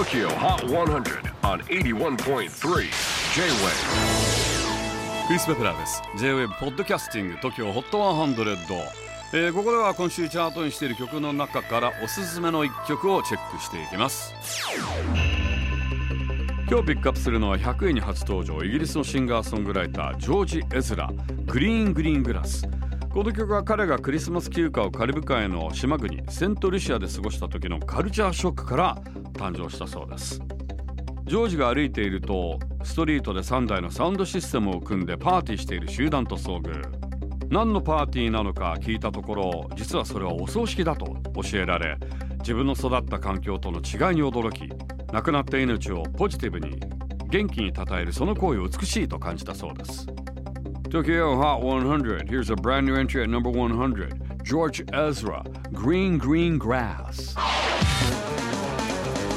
TOKYO HOT 100 on 81.3 J-WAVE クリス・ベプラーです。J-WAVE ポッドキャスティング TOKYO HOT 100、えーここでは今週チャートにしている曲の中からおすすめの一曲をチェックしていきます。今日ピックアップするのは100位に初登場。イギリスのシンガーソングライタージョージ・エズラグリー。ン・グリーン・グラスこの曲は彼がクリスマス休暇をカリブ海の島国セントルシアで過ごした時のカルチャーショックから誕生したそうです。ジョージが歩いているとストリートで3台のサウンドシステムを組んでパーティーしている集団と遭遇。何のパーティーなのか聞いたところ実はそれはお葬式だと教えられ自分の育った環境との違いに驚き亡くなった命をポジティブに元気に称えるその行為を美しいと感じたそうです。Tokyo Hot 100 Here's a brand new entry at number 100 George Ezra Green Green Grass.